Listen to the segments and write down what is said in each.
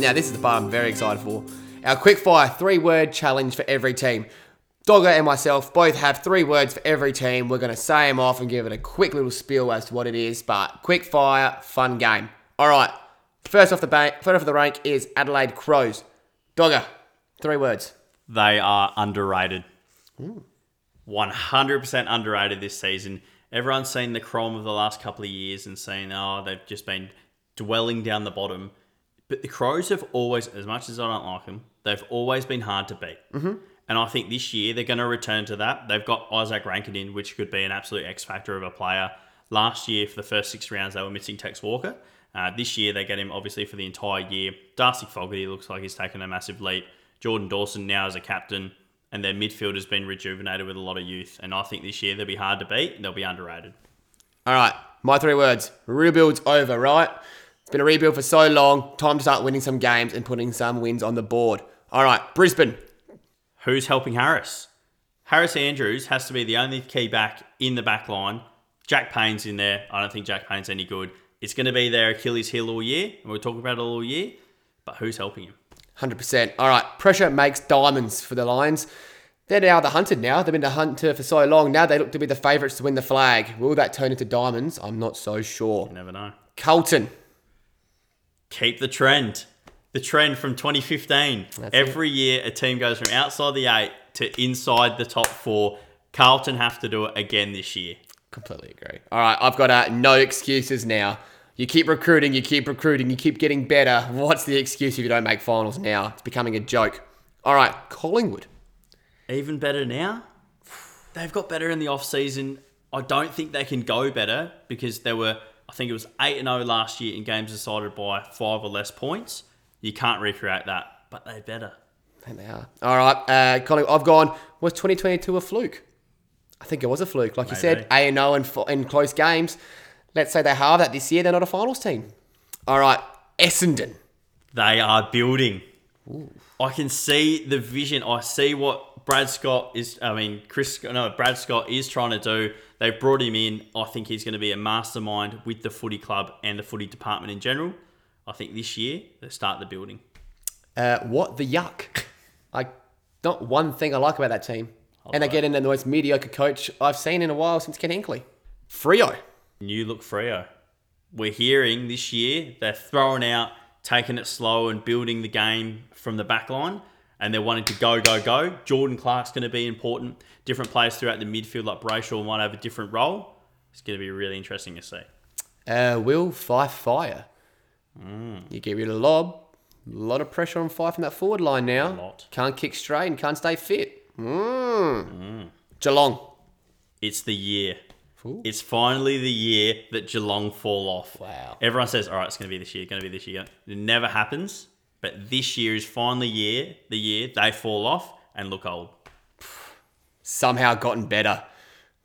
Now, this is the part I'm very excited for. Our quickfire three word challenge for every team. Dogger and myself both have three words for every team. We're going to say them off and give it a quick little spiel as to what it is, but quickfire, fun game. All right, first off the bank, first off the rank is Adelaide Crows. Dogger, three words. They are underrated. 100% underrated this season. Everyone's seen the Chrome of the last couple of years and saying, oh, they've just been dwelling down the bottom. But the Crows have always, as much as I don't like them, they've always been hard to beat. Mm-hmm. And I think this year they're going to return to that. They've got Izak Rankine in, which could be an absolute X factor of a player. Last year, for the first six rounds, they were missing Tex Walker. Uh, this year, they get him obviously for the entire year. Darcy Fogarty looks like he's taken a massive leap. Jordan Dawson now as a captain, and their midfield has been rejuvenated with a lot of youth. And I think this year they'll be hard to beat. They'll be underrated. All right, my three words. Rebuild's over, right? It's been a rebuild for so long. Time to start winning some games and putting some wins on the board. All right, Brisbane. Who's helping Harris? Harris Andrews has to be the only key back in the back line. Jack Payne's in there. I don't think Jack Payne's any good. It's going to be their Achilles heel all year, and we're talking about it all year. But who's helping him? 100%. All right, pressure makes diamonds for the Lions. They're now the hunted now. They've been the hunter for so long. Now they look to be the favourites to win the flag. Will that turn into diamonds? I'm not so sure. You never know. Carlton. Keep the trend. The trend from 2015. That's Every year, a team goes from outside the eight to inside the top four. Carlton have to do it again this year. Completely agree. All right, I've got uh, no excuses now. You keep recruiting, you keep recruiting, you keep getting better. What's the excuse if you don't make finals now? It's becoming a joke. All right, Collingwood. Even better now. They've got better in the off season. I don't think they can go better because there were, I think it was 8 and 0 last year in games decided by five or less points. You can't recreate that, but they're better. Think they are. All right, uh, Collingwood. I've gone. Was 2022 a fluke? I think it was a fluke. Like you said, A and O and in close games. Let's say they have that this year. They're not a finals team. All right, Essendon. They are building. I can see the vision. I see what Brad Scott is. I mean, Chris. No, Brad Scott is trying to do. They've brought him in. I think he's going to be a mastermind with the footy club and the footy department in general. I think this year they start the building. Uh, what the yuck? I not one thing I like about that team, and they get in the most mediocre coach I've seen in a while since Ken Hinkley. Freo. New look Freo. We're hearing this year they're throwing out, taking it slow and building the game from the back line. And they're wanting to go, go, go. Jordan Clark's going to be important. Different players throughout the midfield, like Brayshaw, might have a different role. It's going to be really interesting to see. Uh, will Fyfe fire? You get rid of Lobb. A lot of pressure on Fyfe from that forward line now. lot. Can't kick straight and can't stay fit. Mm. Geelong. It's the year. Ooh. It's finally the year that Geelong fall off. Wow. Everyone says, all right, it's going to be this year, going to be this year. It never happens. But this year is finally year, the year they fall off and look old. Somehow gotten better.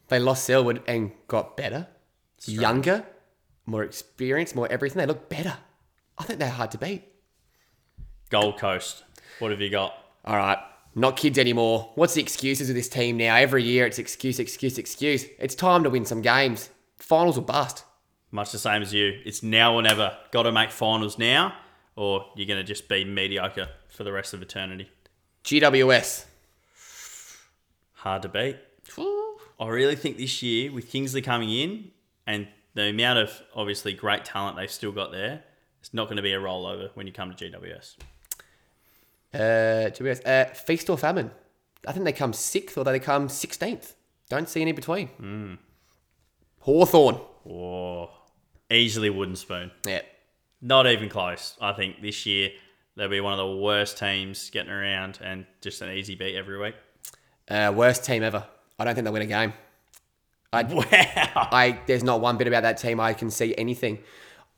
They lost Selwood and got better. Younger, more experienced, more everything. They look better. I think they're hard to beat. Gold Coast. What have you got? All right, not kids anymore. What's the excuses of this team now? Every year it's excuse, excuse, excuse. It's time to win some games. Finals will bust. Much the same as you. It's now or never. Got to make finals now, or you're going to just be mediocre for the rest of eternity. GWS. Hard to beat. I really think this year, with Kingsley coming in and the amount of obviously great talent they've still got there, it's not going to be a rollover when you come to GWS. Uh, GWS. Uh, feast or famine. I think they come sixth or they come 16th. Don't see any between. Hawthorn. Oh, easily wooden spoon. Yeah. Not even close. I think this year they'll be one of the worst teams getting around and just an easy beat every week. Uh, worst team ever. I don't think they'll win a game. I, Wow. I there's not one bit about that team I can see anything.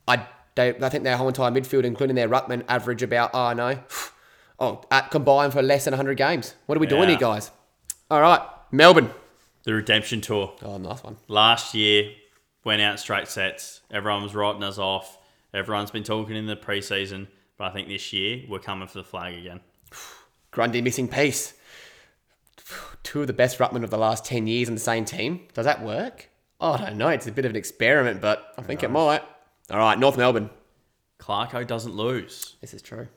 I don't. I think their whole entire midfield, including their ruckman, average about oh no, oh at combined for less than 100 games. What are we doing here, guys? All right, Melbourne. The redemption tour. Oh, nice one. Last year went out straight sets. Everyone was writing us off. Everyone's been talking in the preseason, but I think this year we're coming for the flag again. Grundy missing piece. Two of the best ruckmen of the last 10 years in the same team. Does that work? Oh, I don't know. It's a bit of an experiment, but I think it might. All right, North Melbourne. Clarko doesn't lose. This is true.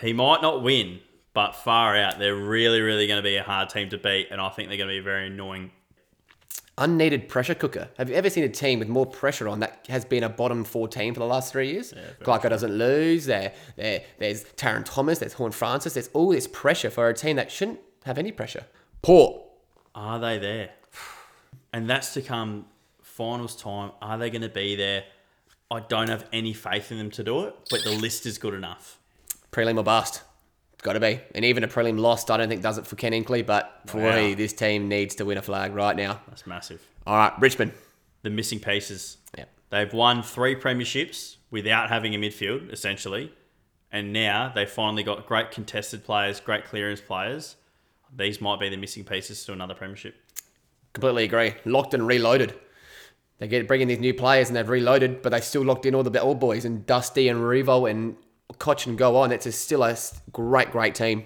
he might not win, but far out, they're really, really going to be a hard team to beat, and I think they're going to be very annoying. Unneeded pressure cooker. Have you ever seen a team with more pressure on that has been a bottom four team for the last three years? very Clarko doesn't lose. There, there, there's Tarryn Thomas. There's Horne-Francis. There's all this pressure for a team that shouldn't have any pressure. Port. Are they there? And that's to come finals time. Are they going to be there? I don't have any faith in them to do it, but the list is good enough. Prelim or bust. Got to be. And even a prelim lost, I don't think does it for Ken Hinkley. But for Wow. this team needs to win a flag right now. That's massive. All right, Richmond. The missing pieces. Yeah. They've won three premierships without having a midfield, essentially. And now they've finally got great contested players, great clearance players. These might be the missing pieces to another premiership. Completely agree. Locked and reloaded. They get bringing these new players and they've reloaded, but they still locked in all the old boys and Dusty and Revo and Koch and go on. It's a, still a great, great team.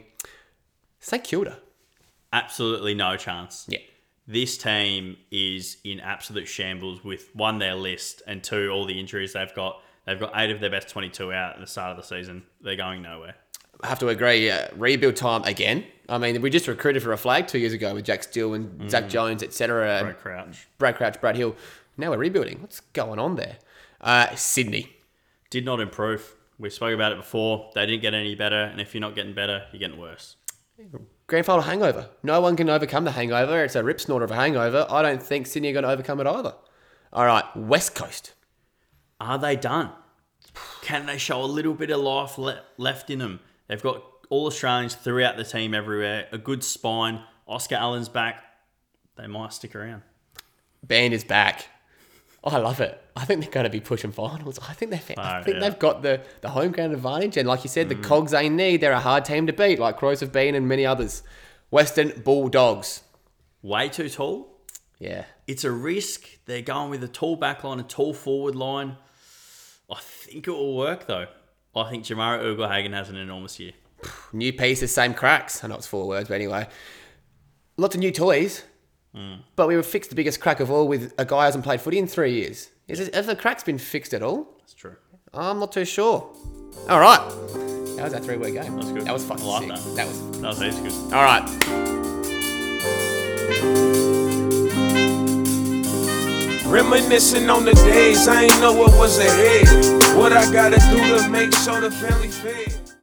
St Kilda. Absolutely no chance. Yeah. This team is in absolute shambles with one, their list, and two, all the injuries they've got. They've got eight of their best 22 out at the start of the season. They're going nowhere. I have to agree. Uh, rebuild time again. I mean, we just recruited for a flag two years ago with Jack Steele and Zak Jones, etc. Brad Crouch. Brad Crouch, Brad Hill. Now we're rebuilding. What's going on there? Uh, Sydney. Did not improve. We spoke about it before. They didn't get any better, and if you're not getting better, you're getting worse. Grand final hangover. No one can overcome the hangover. It's a rip snorter of a hangover. I don't think Sydney are going to overcome it either. All right, West Coast. Are they done? Can they show a little bit of life le- left in them? They've got all Australians throughout the team everywhere, a good spine. Oscar Allen's back. They might stick around. Band is back. Oh, I love it. I think they're going to be pushing finals. I think they've, I think yeah. they've got the, the home ground advantage. And like you said, the mm. cogs they need, they're a hard team to beat, like Crows have been and many others. Western Bulldogs. Way too tall. Yeah. It's a risk. They're going with a tall back line, a tall forward line. I think it will work though. I think Jamarra Ugle-Hagan has an enormous year. New pieces, same cracks. I know it's four words, but anyway. Lots of new toys. But we were fixed the biggest crack of all with a guy who hasn't played footy in three years. Is it, have the cracks been fixed at all? That's true. I'm not too sure. All right. That was our three word game. That was good. That was fucking I like sick. that. that was. That was heaps good. All right. Reminiscing on the days I ain't know what was ahead. What I gotta do to make sure the family fed.